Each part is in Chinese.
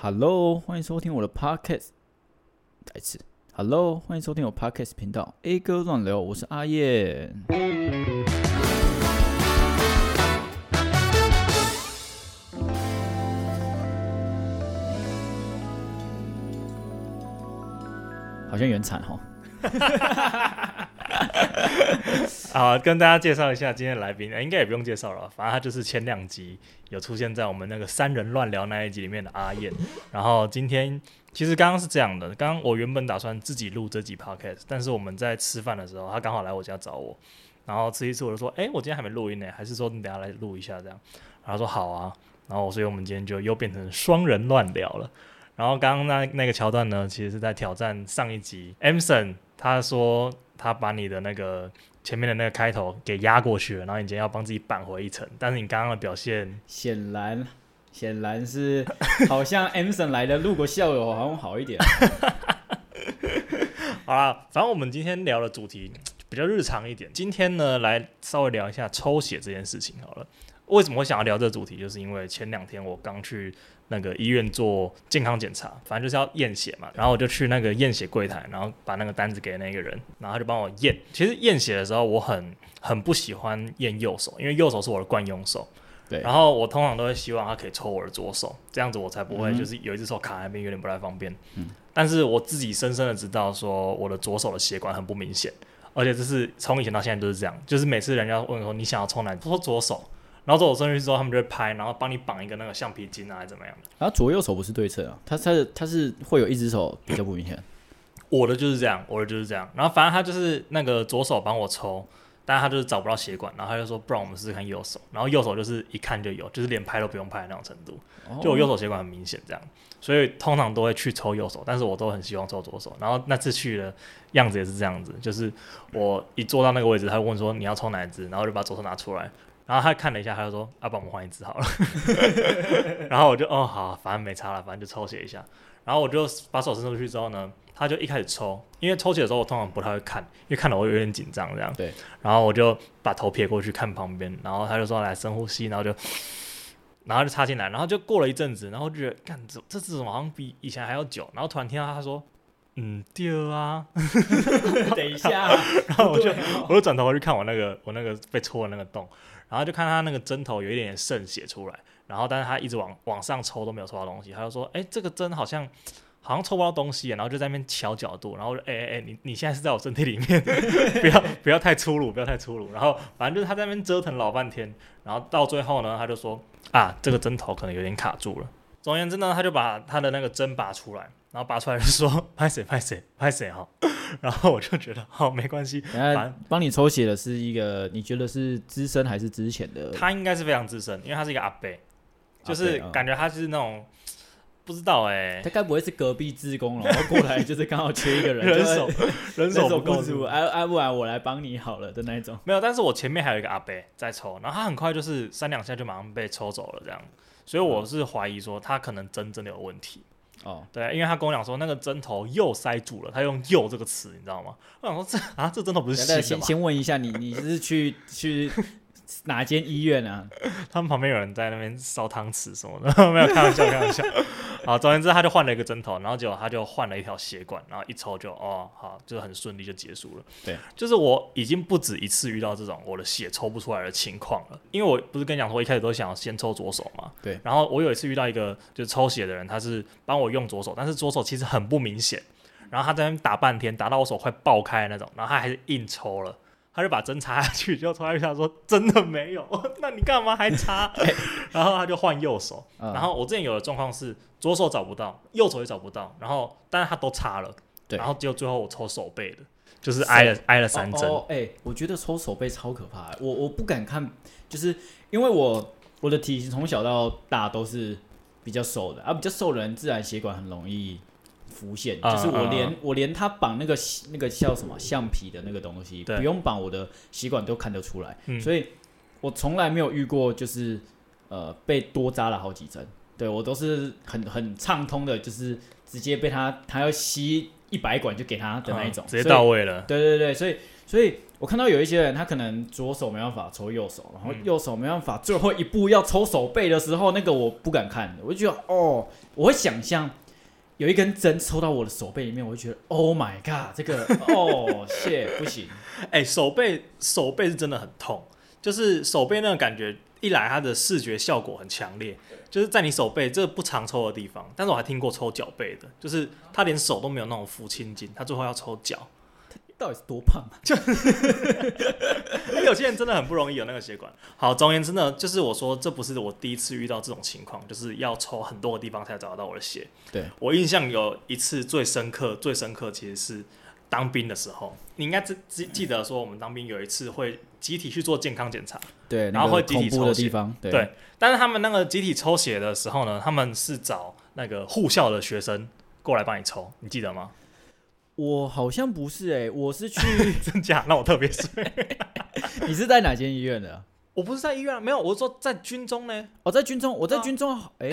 Hello，欢迎收听我的 Podcast。再一次，Hello，欢迎收听我 Podcast 频道 A 哥乱聊，我是阿燕。好像有点惨哈。好，跟大家介绍一下今天的来宾，应该也不用介绍了，反正他就是前两集有出现在我们那个三人乱聊那一集里面的阿燕。然后今天其实刚刚是这样的，刚刚我原本打算自己录这集 podcast，但是我们在吃饭的时候，他刚好来我家找我，然后吃一次我就说，哎，我今天还没录音呢，还是说你等下来录一下这样？然后说好啊，然后所以我们今天就又变成双人乱聊了。然后刚刚那那个桥段呢，其实是在挑战上一集，Emson 他说。他把你的那个前面的那个开头给压过去了，然后你今天要帮自己扳回一城，但是你刚刚的表现显然显然是 好像 Emson 来的，路过校友好像好一点。好啦，反正我们今天聊的主题比较日常一点，今天呢来稍微聊一下抽血这件事情好了。为什么会想要聊这个主题？就是因为前两天我刚去。那个医院做健康检查，反正就是要验血嘛，然后我就去那个验血柜台，然后把那个单子给那个人，然后他就帮我验。其实验血的时候，我很很不喜欢验右手，因为右手是我的惯用手。对。然后我通常都会希望他可以抽我的左手，这样子我才不会就是有一只手卡在那边有点不太方便。嗯。但是我自己深深的知道说我的左手的血管很不明显，而且这是从以前到现在都是这样，就是每次人家问说你想要抽哪，说左手。然后走上去之后，他们就会拍，然后帮你绑一个那个橡皮筋啊，还是怎么样的。然后左右手不是对称啊，他他是他是会有一只手比较不明显。我的就是这样，我的就是这样。然后反正他就是那个左手帮我抽，但是他就是找不到血管，然后他就说不然我们试试看右手。然后右手就是一看就有，就是连拍都不用拍的那种程度，就我右手血管很明显这样。所以通常都会去抽右手，但是我都很希望抽左手。然后那次去的样子也是这样子，就是我一坐到那个位置，他就问说你要抽哪一支，然后就把左手拿出来。然后他看了一下，他就说：“要、啊、帮我们换一支好了。”然后我就哦好，反正没差了，反正就抽血一下。然后我就把手伸出去之后呢，他就一开始抽，因为抽血的时候我通常不太会看，因为看了我有点紧张这样。对。然后我就把头撇过去看旁边，然后他就说：“来深呼吸。”然后就，然后就插进来，然后就过了一阵子，然后就觉得干这这次好像比以前还要久。然后突然听到他说：“嗯，第二啊。”等一下。然后我就我就转头去看我那个我那个被戳的那个洞。然后就看他那个针头有一点点渗血出来，然后但是他一直往往上抽都没有抽到东西，他就说：“哎，这个针好像好像抽不到东西。”然后就在那边调角度，然后说：“哎哎哎，你你现在是在我身体里面，不要不要太粗鲁，不要太粗鲁。”然后反正就是他在那边折腾老半天，然后到最后呢，他就说：“啊，这个针头可能有点卡住了。”总而言之呢，他就把他的那个针拔出来。然后拔出来就说 拍谁拍谁拍谁哈，然后我就觉得好没关系，反帮你抽血的是一个你觉得是资深还是之前的？他应该是非常资深，因为他是一个阿伯，就是感觉他是那种不知道哎、欸，他该不会是隔壁志工然后过来就是刚好缺一个人，人手人手不够足，哎哎，不然我来帮你好了的那一种。没有，但是我前面还有一个阿伯在抽，然后他很快就是三两下就马上被抽走了这样，所以我是怀疑说他可能针真的有问题。哦，对，因为他跟我讲说那个针头又塞住了，他用“又”这个词，你知道吗？我想说这啊，这针头不是新的吗？先先问一下你，你是去去哪间医院啊？他们旁边有人在那边烧汤匙什么的，没有开玩笑，开玩笑。好，总而言之，他就换了一个针头，然后结果他就换了一条血管，然后一抽就哦，好，就很顺利就结束了。对，就是我已经不止一次遇到这种我的血抽不出来的情况了，因为我不是跟你讲说我一开始都想先抽左手嘛。对。然后我有一次遇到一个就是抽血的人，他是帮我用左手，但是左手其实很不明显，然后他在那边打半天，打到我手快爆开那种，然后他还是硬抽了。他就把针插下去，就抽下去。他说：“真的没有，那你干嘛还插？”欸、然后他就换右手。嗯、然后我之前有的状况是左手找不到，右手也找不到。然后但是他都插了。对。然后结果最后我抽手背的，就是挨了挨了三针。哎、哦哦欸，我觉得抽手背超可怕。我我不敢看，就是因为我我的体型从小到大都是比较瘦的，而、啊、比较瘦的人自然血管很容易。浮现，就是我连、uh, uh, uh. 我连他绑那个那个叫什么橡皮的那个东西，不用绑我的吸管都看得出来，嗯、所以我从来没有遇过就是呃被多扎了好几针，对我都是很很畅通的，就是直接被他他要吸一百管就给他的那一种，uh, 直接到位了。对对对，所以所以我看到有一些人，他可能左手没办法抽右手，然后右手没办法，最后一步要抽手背的时候，那个我不敢看，我就觉得哦，我会想象有一根针抽到我的手背里面，我就觉得 Oh my God，这个哦，shit，不行，哎、欸，手背手背是真的很痛，就是手背那个感觉，一来它的视觉效果很强烈，就是在你手背这个不常抽的地方，但是我还听过抽脚背的，就是他连手都没有那种抚清筋，他最后要抽脚。到底是多胖啊？就 有些人真的很不容易有那个血管。好，总而言之呢，就是我说这不是我第一次遇到这种情况，就是要抽很多个地方才找得到我的血。对，我印象有一次最深刻、最深刻其实是当兵的时候。你应该记记记得说，我们当兵有一次会集体去做健康检查，对，然后会集体抽血。对，对，但是他们那个集体抽血的时候呢，他们是找那个护校的学生过来帮你抽，你记得吗？我好像不是哎、欸，我是去 真假？那我特别衰。你是在哪间医院的？我不是在医院，啊没有，我是说在军中呢。哦，在军中，我在军中。哎、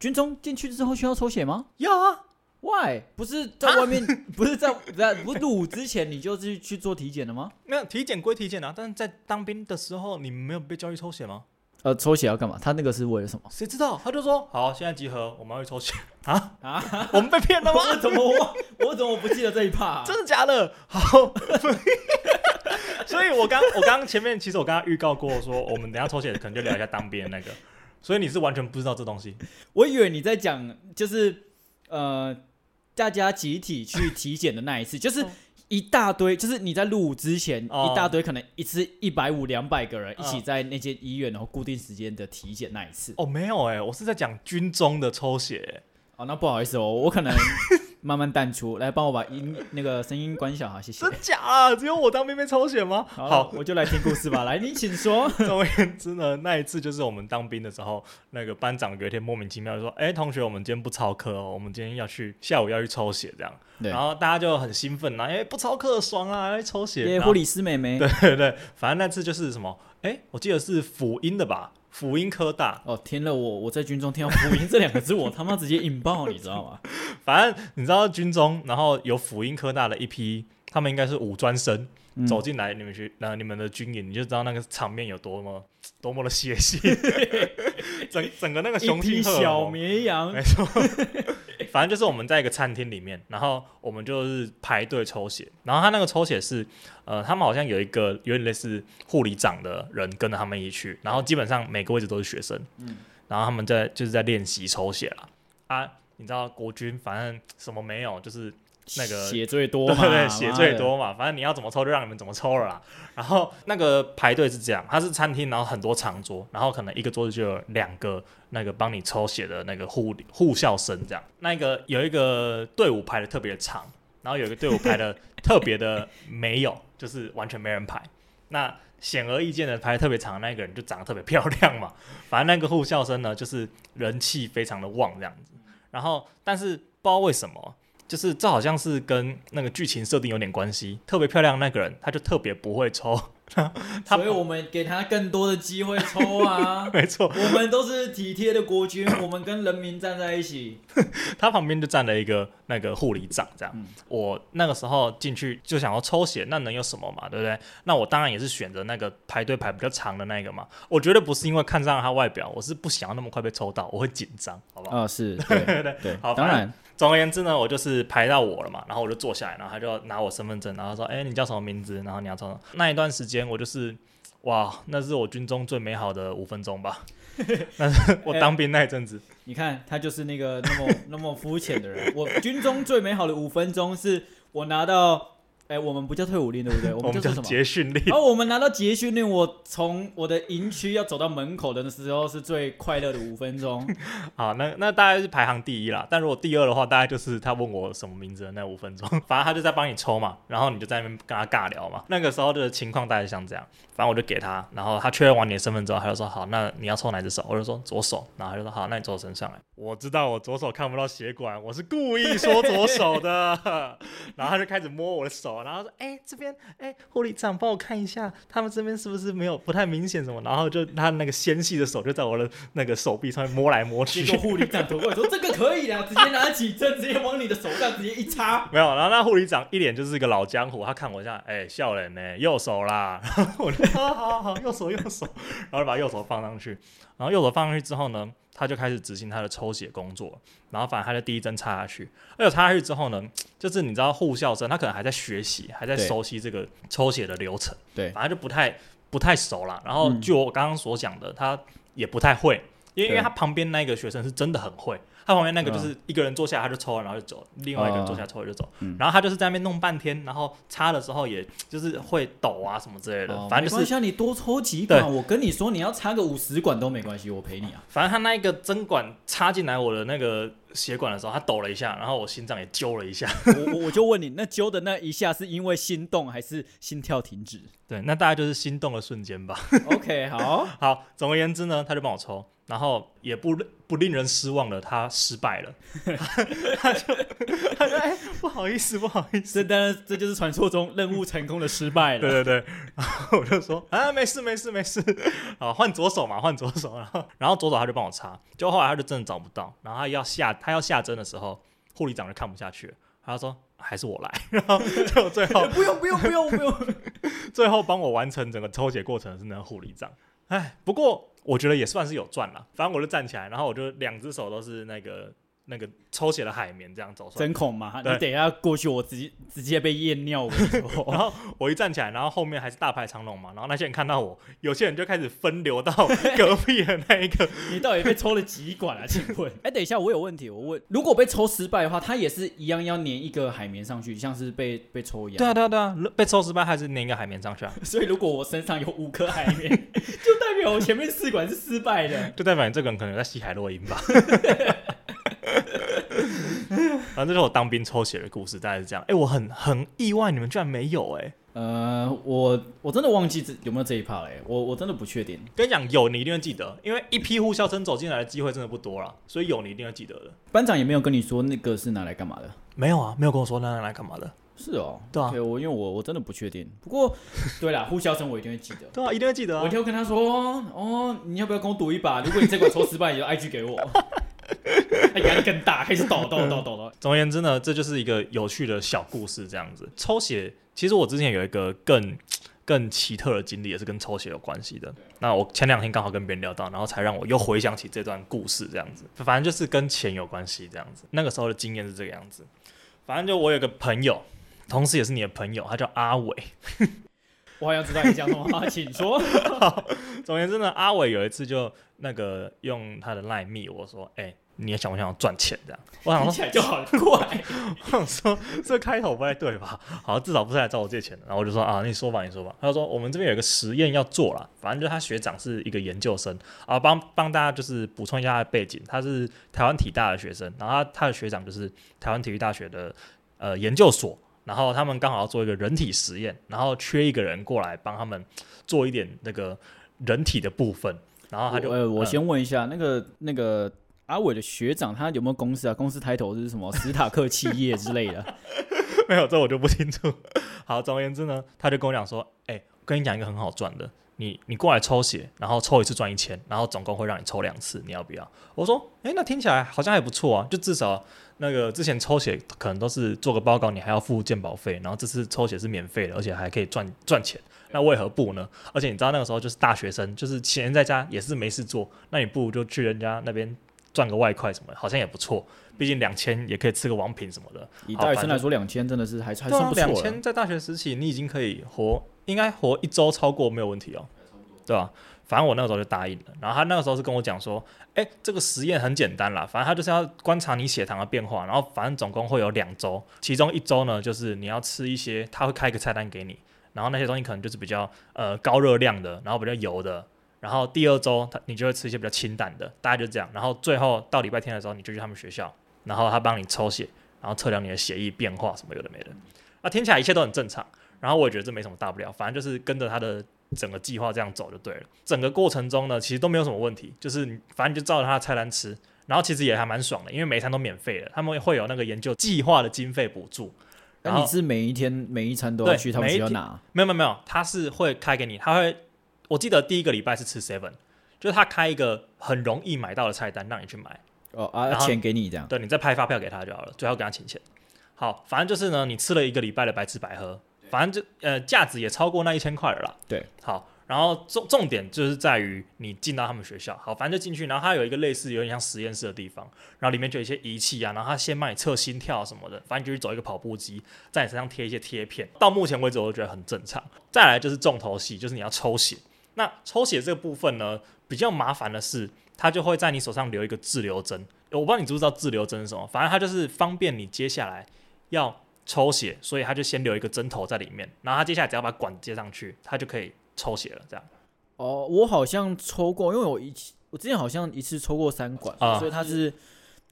军中进去之后需要抽血吗？要啊。Why？不是在外面，啊、不是在在不入伍之前你就是去做体检了吗？没有，体检归体检啊，但是在当兵的时候，你没有被教育抽血吗？呃，抽血要干嘛？他那个是为了什么？谁知道？他就说好，现在集合，我们要去抽血啊啊！我们被骗了吗？我怎么我我怎么不记得这一趴、啊？真的假的？好，所以我刚我刚前面其实我刚刚预告过说，我们等下抽血可能就聊一下当兵的那个，所以你是完全不知道这东西。我以为你在讲就是呃，大家集体去体检的那一次，就是。一大堆，就是你在入伍之前，哦、一大堆可能一次一百五、两百个人一起在那间医院，然后固定时间的体检那一次。哦，没有哎、欸，我是在讲军中的抽血、欸。哦，那不好意思哦，我可能 慢慢淡出，来帮我把音那个声音关小哈，谢谢。真假啊？只有我当兵被抽血吗？好，好我就来听故事吧。来，你请说。总而言之呢，那一次就是我们当兵的时候，那个班长有一天莫名其妙就说：“哎、欸，同学，我们今天不操课哦，我们今天要去下午要去抽血，这样。”然后大家就很兴奋呐，哎、欸，不操课爽啊，来抽血。护理师妹妹。对对对，反正那次就是什么，哎、欸，我记得是辅音的吧。辅音科大哦，听了我我在军中听到辅音这两个字，我他妈直接引爆，你知道吗？反正你知道军中，然后有辅音科大的一批，他们应该是五专生、嗯、走进来，你们去那你们的军营，你就知道那个场面有多么 多么的血腥，整整个那个雄性小绵羊，没错。反正就是我们在一个餐厅里面，然后我们就是排队抽血，然后他那个抽血是，呃，他们好像有一个有点类似护理长的人跟着他们一起去，然后基本上每个位置都是学生，嗯，然后他们在就是在练习抽血了啊，你知道国军反正什么没有，就是。那个血最多嘛，对对，血最多嘛，反正你要怎么抽就让你们怎么抽了啦。然后那个排队是这样，它是餐厅，然后很多长桌，然后可能一个桌子就有两个那个帮你抽血的那个护护校生这样。那个有一个队伍排的特别长，然后有一个队伍排的特别的没有，就是完全没人排。那显而易见的排的特别长的那个人就长得特别漂亮嘛。反正那个护校生呢，就是人气非常的旺这样子。然后但是不知道为什么。就是这好像是跟那个剧情设定有点关系，特别漂亮的那个人他就特别不会抽，所以我们给他更多的机会抽啊，没错，我们都是体贴的国军，我们跟人民站在一起。他旁边就站了一个那个护理长，这样。嗯、我那个时候进去就想要抽血，那能有什么嘛，对不对？那我当然也是选择那个排队排比较长的那个嘛。我觉得不是因为看上他外表，我是不想要那么快被抽到，我会紧张，好不好？啊、哦，是对 对对，对好，当然。总而言之呢，我就是排到我了嘛，然后我就坐下来，然后他就拿我身份证，然后说：“哎、欸，你叫什么名字？然后你要从。”那一段时间，我就是，哇，那是我军中最美好的五分钟吧。那是我当兵那一阵子、欸。你看，他就是那个那么那么肤浅的人。我军中最美好的五分钟，是我拿到。哎、欸，我们不叫退伍令，对不对？我们叫什么？结训令。哦，我们拿到结训令，我从我的营区要走到门口的时候，是最快乐的五分钟。好，那那大概是排行第一啦。但如果第二的话，大概就是他问我什么名字的那五分钟。反正他就在帮你抽嘛，然后你就在那边跟他尬聊嘛。那个时候的情况大概像这样。反正我就给他，然后他确认完你的身份之后，他就说：“好，那你要抽哪只手？”我就说：“左手。”然后他就说：“好，那你左手伸上来。”我知道我左手看不到血管，我是故意说左手的。然后他就开始摸我的手。手，然后说：“哎、欸，这边，哎、欸，护理长帮我看一下，他们这边是不是没有不太明显什么？”然后就他那个纤细的手就在我的那个手臂上面摸来摸去。结果护理长走过来说：“这个可以的，直接拿起针，直接往你的手上直接一插。”没有，然后那护理长一脸就是一个老江湖，他看我一下，哎、欸，笑人呢，右手啦。然 后我就好好好，右手右手，然后就把右手放上去，然后右手放上去之后呢，他就开始执行他的抽血工作，然后反正他就第一针插下去，而且插下去之后呢，就是你知道护校生他可能还在学习，还在熟悉这个抽血的流程，对，反正就不太不太熟了。然后就我刚刚所讲的，他也不太会，因为因为他旁边那个学生是真的很会。他旁边那个就是一个人坐下，他就抽，然后就走；另外一个人坐下抽了就走。然后他就是在那边弄半天，然后插的时候也就是会抖啊什么之类的。反正就是像你多抽几管，我跟你说你要插个五十管都没关系，我陪你啊。反正他那一个针管插进来我的那个血管的时候，他抖了一下，然后我心脏也揪了一下。我我就问你，那揪的那一下是因为心动还是心跳停止？对，那大概就是心动的瞬间吧。OK，好 好。总而言之呢，他就帮我抽。然后也不不令人失望的，他失败了，他就他说：“哎，不好意思，不好意思。”这当然这就是传说中任务成功的失败了。对对对，然后我就说：“啊，没事没事没事，啊，换左手嘛，换左手。”然后然后左手他就帮我插，就后来他就真的找不到，然后他要下他要下针的时候，护理长就看不下去了，他说：“还是我来。”然后就最后不用不用不用不用，最后帮我完成整个抽血过程的是那个护理长。哎，不过。我觉得也算是有赚了，反正我就站起来，然后我就两只手都是那个。那个抽血的海绵这样走出来，针孔嘛？你等一下过去，我直接直接被验尿。然后我一站起来，然后后面还是大排长龙嘛。然后那些人看到我，有些人就开始分流到 隔壁的那一个。你到底被抽了几管啊？请问？哎，等一下，我有问题。我问，如果被抽失败的话，他也是一样要粘一个海绵上去，像是被被抽一样。对啊，对啊，对啊，被抽失败还是粘一个海绵上去啊？所以如果我身上有五颗海绵，就代表我前面四管是失败的，就代表你这个人可能在吸海洛因吧。反正就是我当兵抽血的故事，大概是这样。哎、欸，我很很意外，你们居然没有哎、欸。呃，我我真的忘记这有没有这一趴嘞。我我真的不确定。跟你讲，有你一定会记得，因为一批呼啸声走进来的机会真的不多了，所以有你一定会记得的。班长也没有跟你说那个是拿来干嘛的？没有啊，没有跟我说那拿来干嘛的。是哦，对啊，我因为我我真的不确定。不过，对啦，呼啸声我一定会记得。对啊，一定会记得啊。我一定会跟他说，哦，你要不要跟我赌一把？如果你这管抽失败，你就 IG 给我。他压力更大，开始抖抖抖抖抖。总而言之呢，这就是一个有趣的小故事，这样子。抽血，其实我之前有一个更更奇特的经历，也是跟抽血有关系的。那我前两天刚好跟别人聊到，然后才让我又回想起这段故事，这样子。反正就是跟钱有关系，这样子。那个时候的经验是这个样子。反正就我有个朋友，同时也是你的朋友，他叫阿伟。我好像知道你讲什么话，请说。总而言之呢，阿伟有一次就那个用他的赖密我说：“哎、欸，你也想不想要赚钱？”这样，我想说起来就好怪。我想说这开头不太对吧？好，至少不是来找我借钱的。然后我就说：“啊，你说吧，你说吧。”他就说：“我们这边有一个实验要做了，反正就他学长是一个研究生啊，帮帮大家就是补充一下他的背景，他是台湾体大的学生，然后他他的学长就是台湾体育大学的呃研究所。”然后他们刚好要做一个人体实验，然后缺一个人过来帮他们做一点那个人体的部分，然后他就呃，我先问一下，嗯、那个那个阿伟的学长他有没有公司啊？公司抬头是什么？史塔克企业之类的？没有，这我就不清楚。好，总而言之呢，他就跟我讲说，哎、欸，跟你讲一个很好赚的。你你过来抽血，然后抽一次赚一千，然后总共会让你抽两次，你要不要？我说，诶，那听起来好像还不错啊，就至少那个之前抽血可能都是做个报告，你还要付鉴保费，然后这次抽血是免费的，而且还可以赚赚钱，那为何不呢？而且你知道那个时候就是大学生，就是闲在家也是没事做，那你不如就去人家那边赚个外快什么的，好像也不错，毕竟两千也可以吃个王品什么的。以大学生来说，两千真的是还还算不错。两千在大学时期，你已经可以活。应该活一周超过没有问题哦，对吧？反正我那个时候就答应了。然后他那个时候是跟我讲说，诶，这个实验很简单啦，反正他就是要观察你血糖的变化，然后反正总共会有两周，其中一周呢就是你要吃一些，他会开一个菜单给你，然后那些东西可能就是比较呃高热量的，然后比较油的。然后第二周他你就会吃一些比较清淡的，大概就这样。然后最后到礼拜天的时候你就去他们学校，然后他帮你抽血，然后测量你的血液变化什么有的没的。那听起来一切都很正常。然后我也觉得这没什么大不了，反正就是跟着他的整个计划这样走就对了。整个过程中呢，其实都没有什么问题，就是你反正就照着他的菜单吃，然后其实也还蛮爽的，因为每一餐都免费的，他们会有那个研究计划的经费补助。那你是每一天每一餐都要去他们学校拿？没有没有没有，他是会开给你，他会，我记得第一个礼拜是吃 seven，就是他开一个很容易买到的菜单让你去买。哦啊，钱给你这样？对，你再拍发票给他就好了，最后给他请钱。好，反正就是呢，你吃了一个礼拜的白吃白喝，反正就呃价值也超过那一千块了啦。对，好。然后重重点就是在于你进到他们学校，好，反正就进去，然后它有一个类似有点像实验室的地方，然后里面就有一些仪器啊，然后他先帮你测心跳什么的，反正就是走一个跑步机，在你身上贴一些贴片。到目前为止，我都觉得很正常。再来就是重头戏，就是你要抽血。那抽血这个部分呢，比较麻烦的是，它就会在你手上留一个滞留针。我不知道你知不知道滞留针是什么，反正它就是方便你接下来要抽血，所以它就先留一个针头在里面，然后它接下来只要把管接上去，它就可以。抽血了，这样。哦，我好像抽过，因为我一我之前好像一次抽过三管，啊、所以它是，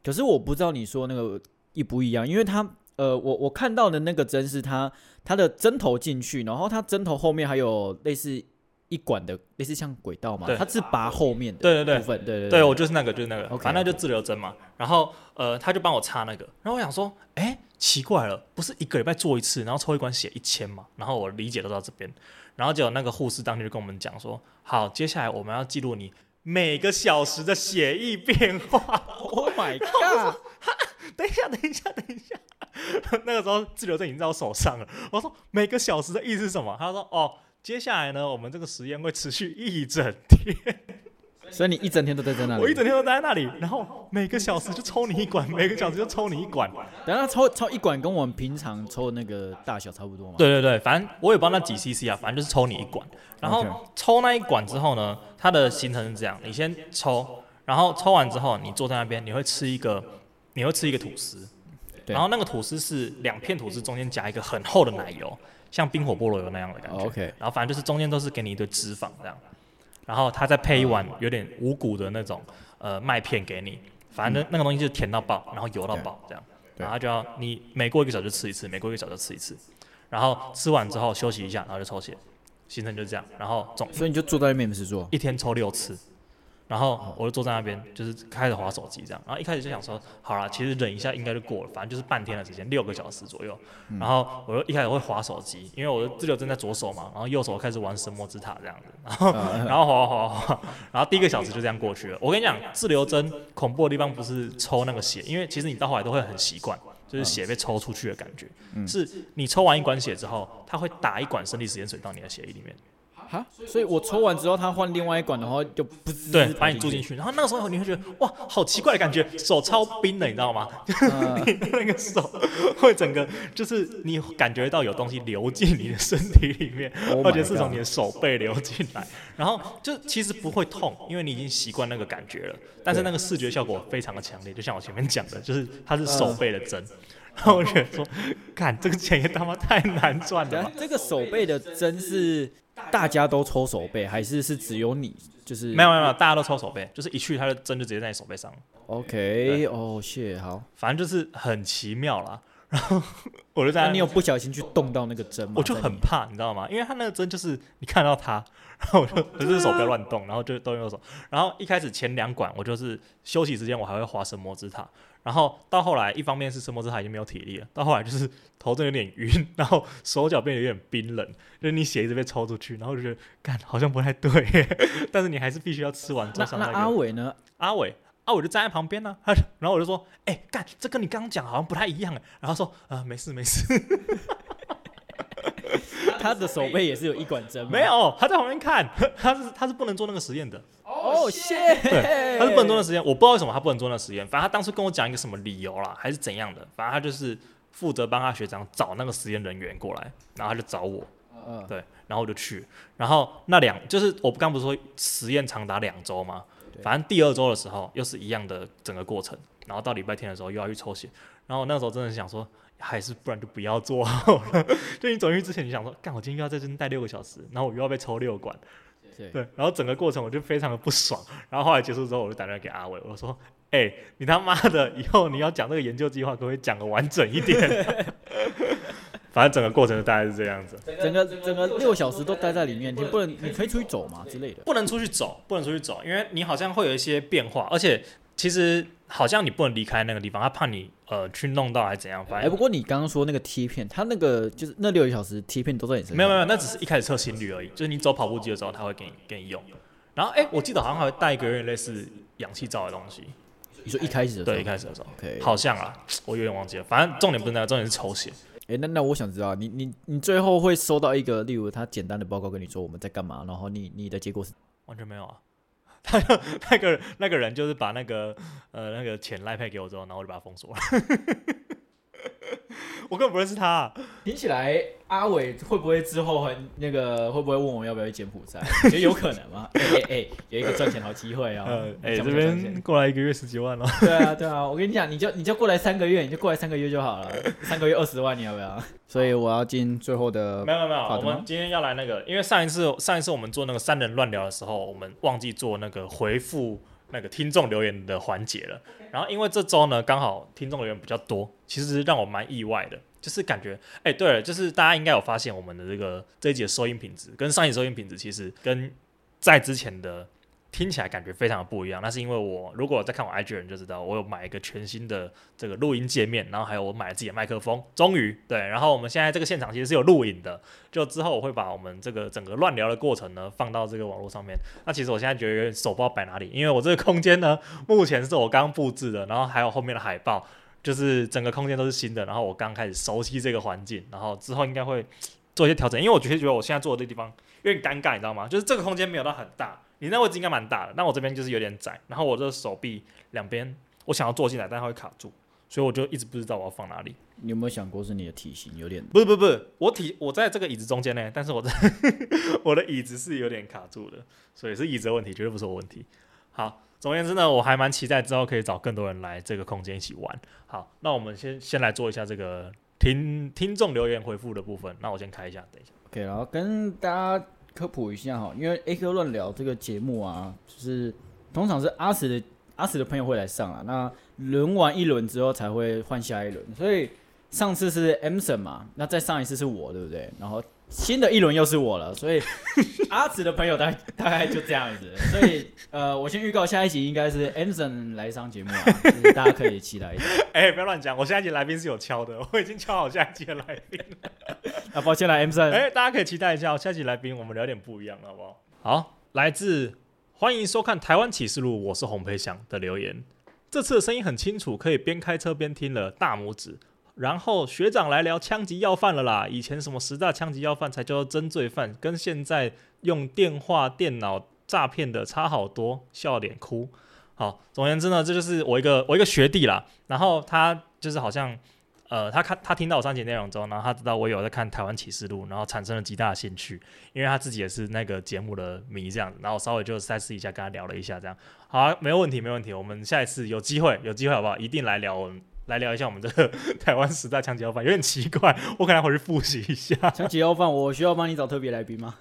可是我不知道你说那个一不一样，因为它呃，我我看到的那个针是它，它的针头进去，然后它针头后面还有类似一管的，类似像轨道嘛，它是拔后面的，对对对，部分，对对对，对我就是那个就是那个，Okay. 反正就自留针嘛。然后呃，他就帮我插那个，然后我想说，哎，奇怪了，不是一个礼拜做一次，然后抽一管血一千嘛？然后我理解都到这边。然后结果那个护士当天就跟我们讲说，好，接下来我们要记录你每个小时的血液变化。Oh my god！等一下，等一下，等一下。那个时候自留针已经在我手上了。我说每个小时的意思是什么？他说哦，接下来呢，我们这个实验会持续一整天。所以你一整天都待在那里？我一整天都待在那里，然后每个小时就抽你一管，每个小时就抽你一管。等下抽抽一管跟我们平常抽的那个大小差不多吗？对对对，反正我也不知道那几 CC 啊，反正就是抽你一管。然后抽那一管之后呢，它的行程是这样：你先抽，然后抽完之后，你坐在那边，你会吃一个，你会吃一个吐司。然后那个吐司是两片吐司中间夹一个很厚的奶油，像冰火菠萝油那样的感觉。OK。然后反正就是中间都是给你一堆脂肪这样。然后他再配一碗有点五谷的那种呃麦片给你，反正那那个东西就是甜到爆，然后油到爆这样，然后就要你每过一个小时就吃一次，每过一个小时就吃一次，然后吃完之后休息一下，然后就抽血，行程就这样，然后总所以你就坐在那边没事做，一天抽六次。然后我就坐在那边，就是开始划手机这样。然后一开始就想说，好啦，其实忍一下应该就过了，反正就是半天的时间，六个小时左右。然后我就一开始会划手机，因为我的自留针在左手嘛，然后右手开始玩神魔之塔这样子。然后然后滑滑滑滑，然后第一个小时就这样过去了。我跟你讲，自留针恐怖的地方不是抽那个血，因为其实你到后来都会很习惯，就是血被抽出去的感觉。是你抽完一管血之后，它会打一管生理食盐水到你的血液里面。啊，所以我抽完之后，他换另外一管的话，就不对，把你注进去。然后那个时候你会觉得哇，好奇怪的感觉，手超冰的，你知道吗？你 那个手会整个就是你感觉到有东西流进你的身体里面，而且是从你的手背流进来。然后就其实不会痛，因为你已经习惯那个感觉了。但是那个视觉效果非常的强烈，就像我前面讲的，就是它是手背的针。然后我觉得说，看这个钱也他妈太难赚了。这个手背的针是。大家都抽手背，还是是只有你？就是没有没有没有，大家都抽手背，就是一去他的针就直接在你手背上。OK，哦，谢好，反正就是很奇妙啦。然后我就在那，你有不小心去动到那个针吗？我就很怕，你知道吗？因为他那个针就是你看到他，然后我就可是手不要乱动，然后就动右手。然后一开始前两管我就是休息时间，我还会滑神魔之塔。然后到后来，一方面是神魔之塔已经没有体力了，到后来就是 头真有点晕，然后手脚变得有点冰冷，就是你血一直被抽出去，然后就觉得干好像不太对，但是你还是必须要吃完桌上那个。那阿伟呢？阿伟，阿伟就站在旁边呢、啊，然后我就说，哎、欸，干，这跟你刚刚讲好像不太一样哎，然后说，啊、呃，没事没事。他的手背也是有一管针？没有，他在旁边看，他是他是不能做那个实验的。哦，谢，对，他是不能做那个实验，我不知道为什么他不能做那个实验。反正他当时跟我讲一个什么理由啦，还是怎样的，反正他就是负责帮他学长找那个实验人员过来，然后他就找我，嗯，对，然后我就去，然后那两就是我刚不是说实验长达两周吗？反正第二周的时候又是一样的整个过程，然后到礼拜天的时候又要去抽血，然后那个时候真的想说。还是不然就不要做好了。就你走进去之前，你想说，干，我今天又要在这边待六个小时，然后我又要被抽六管，对，对，然后整个过程我就非常的不爽。然后后来结束之后，我就打电话给阿伟，我说，哎、欸，你他妈的，以后你要讲这个研究计划，可不可以讲个完整一点？反正整个过程就大概是这样子。整个整个六小时都待在里面，你不能，你可以出去走嘛之类的。不能出去走，不能出去走，因为你好像会有一些变化，而且其实好像你不能离开那个地方，他怕你呃去弄到还是怎样。反正、欸、不过你刚刚说那个贴片，他那个就是那六个小时贴片都在你身上。没有没有，那只是一开始测心率而已，就是你走跑步机的时候，他会给你给你用。然后哎、欸，我记得好像还会带一个有点类似氧气罩的东西。你说一开始的时候？对，一开始的时候。OK，好像啊，我有点忘记了。反正重点不是那个，重点是抽血。哎、那那我想知道，你你你最后会收到一个，例如他简单的报告跟你说我们在干嘛，然后你你的结果是完全没有啊。他就那个那个人就是把那个呃那个钱赖派给我之后，然后我就把他封锁了。我根本不认识他、啊。听起来阿伟会不会之后很那个会不会问我要不要去柬埔寨？觉得有可能吗？哎哎哎，有一个赚钱好机会啊、哦！哎、呃欸，这边过来一个月十几万哦。对啊对啊，我跟你讲，你就你就过来三个月，你就过来三个月就好了，三个月二十万，你要不要？所以我要进最后的。没有没有没有，我们今天要来那个，因为上一次上一次我们做那个三人乱聊的时候，我们忘记做那个回复。那个听众留言的环节了，然后因为这周呢刚好听众留言比较多，其实让我蛮意外的，就是感觉，哎，对了，就是大家应该有发现我们的这个这一节收音品质跟上一集收音品质其实跟在之前的。听起来感觉非常的不一样，那是因为我如果在看我 IG 人就知道，我有买一个全新的这个录音界面，然后还有我买了自己的麦克风，终于对，然后我们现在这个现场其实是有录影的，就之后我会把我们这个整个乱聊的过程呢放到这个网络上面。那其实我现在觉得有点手不知道摆哪里，因为我这个空间呢目前是我刚布置的，然后还有后面的海报，就是整个空间都是新的，然后我刚开始熟悉这个环境，然后之后应该会做一些调整，因为我觉得觉得我现在坐的这地方有点尴尬，你知道吗？就是这个空间没有到很大。你那位置应该蛮大的，那我这边就是有点窄，然后我这手臂两边，我想要坐进来，但它会卡住，所以我就一直不知道我要放哪里。你有没有想过是你的体型有点？不是不是不是，我体我在这个椅子中间呢，但是我的我的椅子是有点卡住的，所以是椅子的问题，绝对不是我问题。好，总而言之呢，我还蛮期待之后可以找更多人来这个空间一起玩。好，那我们先先来做一下这个听听众留言回复的部分，那我先开一下，等一下。OK，然后跟大家。科普一下哈，因为 A Q 乱聊这个节目啊，就是通常是阿史的阿史的朋友会来上啊，那轮完一轮之后才会换下一轮，所以上次是 Emson 嘛，那再上一次是我，对不对？然后。新的一轮又是我了，所以 阿紫的朋友大概大概就这样子，所以呃，我先预告下一集应该是 Emson 来上节目啊，就是大家可以期待一下。哎、欸，不要乱讲，我下一集来宾是有敲的，我已经敲好下一集的来宾了。那抱歉了 Emson。哎，大家可以期待一下，下一集来宾我们聊点不一样，好不好？好，来自欢迎收看《台湾启示录》，我是洪培祥的留言。这次的声音很清楚，可以边开车边听了，大拇指。然后学长来聊枪击要犯了啦，以前什么十大枪击要犯才叫做真罪犯，跟现在用电话、电脑诈骗的差好多，笑脸哭。好，总而言之呢，这就是我一个我一个学弟啦。然后他就是好像，呃，他看他听到我上节内容之后，然后他知道我有在看台湾启示录，然后产生了极大的兴趣，因为他自己也是那个节目的迷这样。然后稍微就再试一下跟他聊了一下，这样好，没有问题，没问题。我们下一次有机会，有机会好不好？一定来聊。来聊一下我们这个 台湾十大强击要犯，有点奇怪，我可能回去复习一下。强击要犯，我需要帮你找特别来宾吗？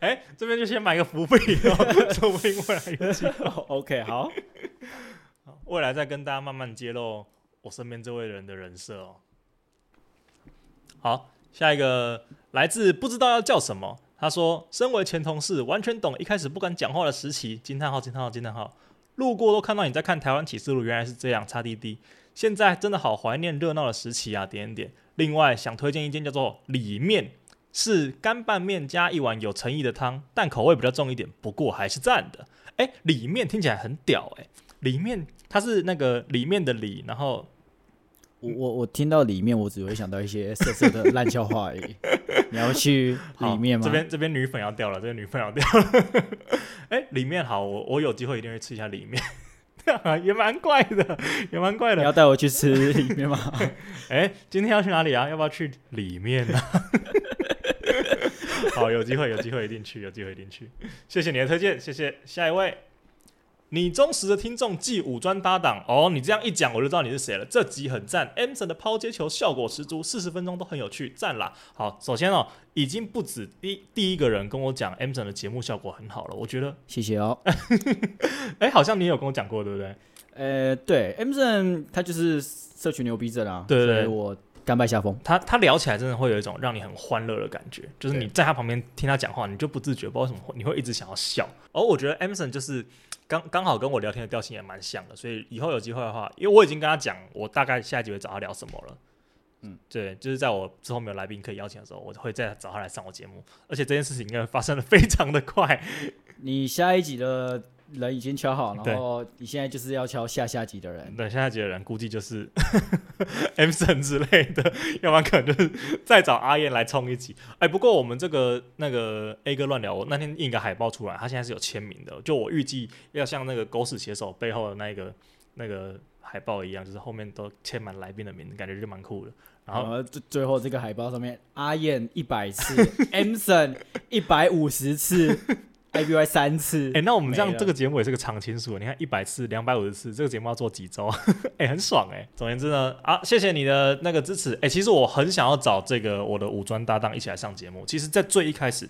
哎、欸，这边就先买个伏笔哦，说不定未来有机会。OK，好，未来再跟大家慢慢揭露我身边这位人的人设哦。好，下一个来自不知道要叫什么，他说：“身为前同事，完全懂一开始不敢讲话的时期。”惊叹号！惊叹号！惊叹号！路过都看到你在看台湾启示录，原来是这样。叉滴滴。现在真的好怀念热闹的时期啊！点点点。另外想推荐一间叫做里面，是干拌面加一碗有诚意的汤，但口味比较重一点，不过还是赞的。哎，里面听起来很屌哎！里面它是那个里面的里，然后我我我听到里面，我只会想到一些色色的烂笑话而已。你要去里面吗？这边这边女粉要掉了，这边女粉要掉了。哎，里面好，我我有机会一定会吃一下里面。也蛮怪的，也蛮怪的。你要带我去吃里面吗？哎、欸，今天要去哪里啊？要不要去里面呢、啊？好，有机会，有机会一定去，有机会一定去。谢谢你的推荐，谢谢。下一位。你忠实的听众暨五专搭档哦，你这样一讲我就知道你是谁了。这集很赞，Emson 的抛接球效果十足，四十分钟都很有趣，赞啦！好，首先哦，已经不止第第一个人跟我讲 Emson 的节目效果很好了，我觉得谢谢哦。哎、欸，好像你有跟我讲过，对不对？呃，对，Emson 他就是社群牛逼症啊，对对对，我甘拜下风。他他聊起来真的会有一种让你很欢乐的感觉，就是你在他旁边听他讲话，你就不自觉，不知道为什么你会一直想要笑。而、哦、我觉得 Emson 就是。刚刚好跟我聊天的调性也蛮像的，所以以后有机会的话，因为我已经跟他讲，我大概下一集会找他聊什么了。嗯，对，就是在我之后没有来宾可以邀请的时候，我会再找他来上我节目。而且这件事情应该发生的非常的快。你下一集的人已经敲好，然后你现在就是要敲下下级的人。对，下下级的人估计就是 Emson 之类的，要不然可能就是再找阿燕来冲一集。哎，不过我们这个那个 A 哥乱聊，我那天印个海报出来，他现在是有签名的。就我预计要像那个狗屎写手背后的那个那个海报一样，就是后面都签满来宾的名字，感觉就蛮酷的。然后最最后这个海报上面，阿燕一百次，Emson 一百五十次，ABY 三次。哎、欸，那我们这样这个节目也是个常青树，你看一百次、两百五十次，这个节目要做几周？哎、欸，很爽哎、欸。总而言之呢，啊，谢谢你的那个支持。哎、欸，其实我很想要找这个我的五专搭档一起来上节目。其实，在最一开始，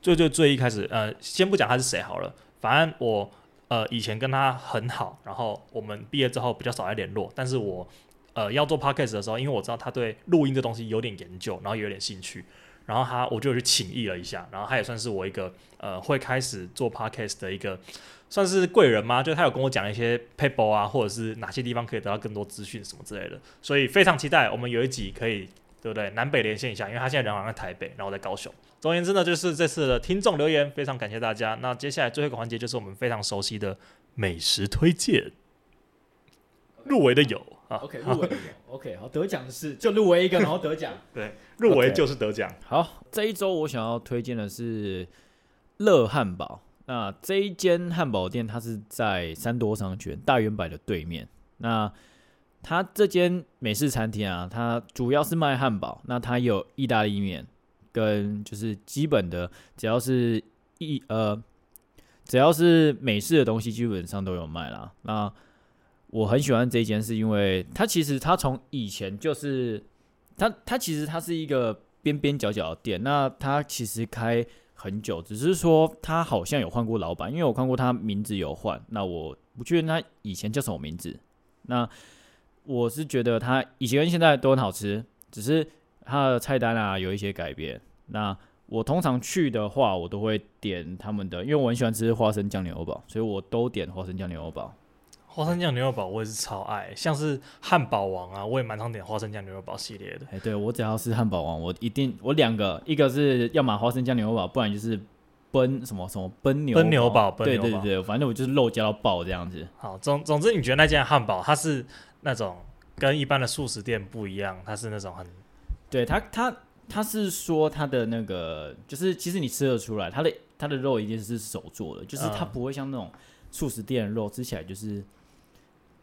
最最最一开始，呃，先不讲他是谁好了，反正我呃以前跟他很好，然后我们毕业之后比较少来联络，但是我。呃，要做 podcast 的时候，因为我知道他对录音这东西有点研究，然后也有点兴趣，然后他我就去请益了一下，然后他也算是我一个呃会开始做 podcast 的一个算是贵人吗？就他有跟我讲一些 paper 啊，或者是哪些地方可以得到更多资讯什么之类的，所以非常期待我们有一集可以对不对？南北连线一下，因为他现在人好像在台北，然后在高雄。总而言之呢，就是这次的听众留言，非常感谢大家。那接下来最后一个环节就是我们非常熟悉的美食推荐，入围的有。OK，入围有，OK，好，得奖的是就入围一个，然后得奖，对，入围就是得奖。Okay. 好，这一周我想要推荐的是乐汉堡。那这一间汉堡店，它是在三多商圈大圆柏的对面。那它这间美式餐厅啊，它主要是卖汉堡，那它有意大利面跟就是基本的，只要是意呃，只要是美式的东西，基本上都有卖啦。那我很喜欢这一间，是因为它其实它从以前就是它它其实它是一个边边角角的店，那它其实开很久，只是说它好像有换过老板，因为我看过它名字有换，那我不确定它以前叫什么名字。那我是觉得它以前跟现在都很好吃，只是它的菜单啊有一些改变。那我通常去的话，我都会点他们的，因为我很喜欢吃花生酱牛堡，所以我都点花生酱牛堡。花生酱牛肉堡我也是超爱，像是汉堡王啊，我也蛮常点花生酱牛肉堡系列的。哎，对，我只要是汉堡王，我一定我两个，一个是要买花生酱牛肉堡，不然就是奔什么什么奔牛奔牛堡，对对对，反正我就是肉加到爆这样子。好，总总之你觉得那间汉堡它是那种跟一般的速食店不一样，它是那种很，对它它它是说它的那个就是其实你吃得出来，它的它的肉一定是手做的，就是它不会像那种速食店的肉吃起来就是。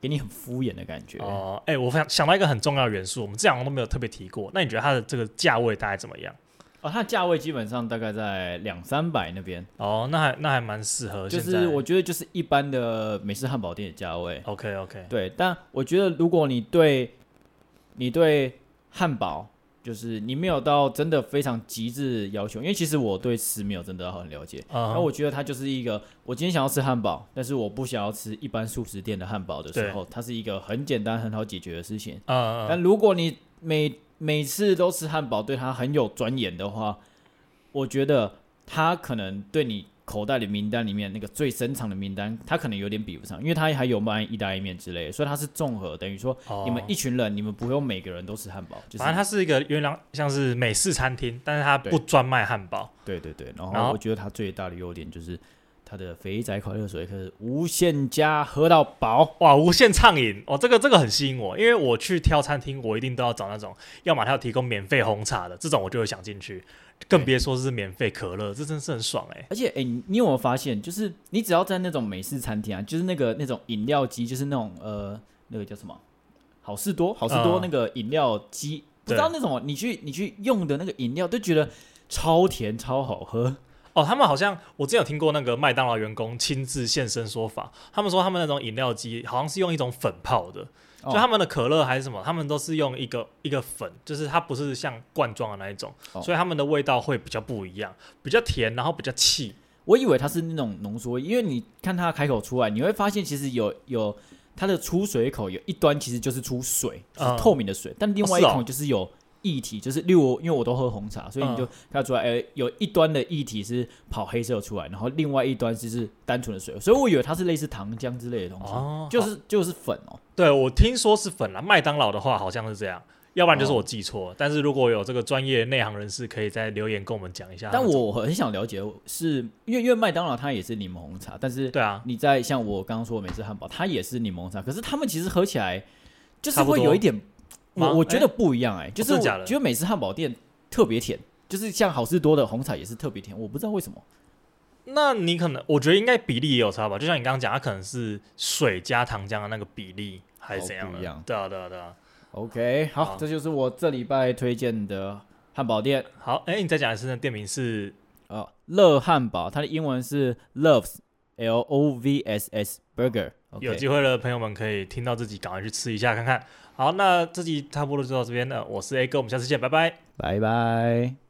给你很敷衍的感觉哦，哎、我想想到一个很重要的元素，我们这两个都没有特别提过。那你觉得它的这个价位大概怎么样？哦，它的价位基本上大概在两三百那边。哦，那还那还蛮适合。就是我觉得就是一般的美式汉堡店的价位。OK OK。对，但我觉得如果你对，你对汉堡。就是你没有到真的非常极致要求，因为其实我对吃没有真的很了解。那、uh. 我觉得它就是一个，我今天想要吃汉堡，但是我不想要吃一般素食店的汉堡的时候，它是一个很简单很好解决的事情。Uh. 但如果你每每次都吃汉堡，对它很有钻研的话，我觉得它可能对你。口袋里名单里面那个最深藏的名单，他可能有点比不上，因为他还有卖意大利面之类的，所以它是综合，等于说你们一群人，你们不用每个人都吃汉堡，就是、反正它是一个原来像是美式餐厅，但是它不专卖汉堡。对对对，然后我觉得它最大的优点就是它的肥宅快乐水可是无限加喝到饱，哇，无限畅饮。哦，这个这个很吸引我，因为我去挑餐厅，我一定都要找那种要么他要提供免费红茶的，这种我就会想进去。更别说是免费可乐，这真是很爽哎、欸！而且哎、欸，你有没有发现，就是你只要在那种美式餐厅啊，就是那个那种饮料机，就是那种呃，那个叫什么？好事多，好事多那个饮料机，嗯、不知道那种你去你去用的那个饮料，都觉得超甜超好喝哦。他们好像我之前有听过那个麦当劳员工亲自现身说法，他们说他们那种饮料机好像是用一种粉泡的。就他们的可乐还是什么，他们都是用一个一个粉，就是它不是像罐装的那一种，哦、所以他们的味道会比较不一样，比较甜，然后比较气。我以为它是那种浓缩，因为你看它开口出来，你会发现其实有有它的出水口有一端其实就是出水，就是透明的水，嗯、但另外一孔就是有液体，就是例如因为我都喝红茶，所以你就看出来，哎、嗯欸，有一端的液体是跑黑色出来，然后另外一端就是单纯的水，所以我以为它是类似糖浆之类的东西，哦、就是就是粉哦。对，我听说是粉啦，麦当劳的话好像是这样。要不然就是我记错，哦、但是如果有这个专业内行人士，可以在留言跟我们讲一下。但我很想了解，是因为因为麦当劳它也是柠檬红茶，但是对啊，你在像我刚刚说的美式汉堡，它也是柠檬茶，可是他们其实喝起来就是会有一点，我我觉得不一样哎、欸，就是我觉得美式汉堡店特别甜，就是像好事多的红茶也是特别甜，我不知道为什么。那你可能我觉得应该比例也有差吧，就像你刚刚讲，它可能是水加糖浆的那个比例还是怎样的？样对啊，对啊，对啊。OK，好，好，这就是我这礼拜推荐的汉堡店。好，哎，你再讲一次，那店名是呃乐汉堡，它的英文是 Loves，L O V S S Burger。有机会的朋友们可以听到自己赶快去吃一下看看。好，那这集差不多就到这边了，我是 A 哥，我们下次见，拜拜，拜拜。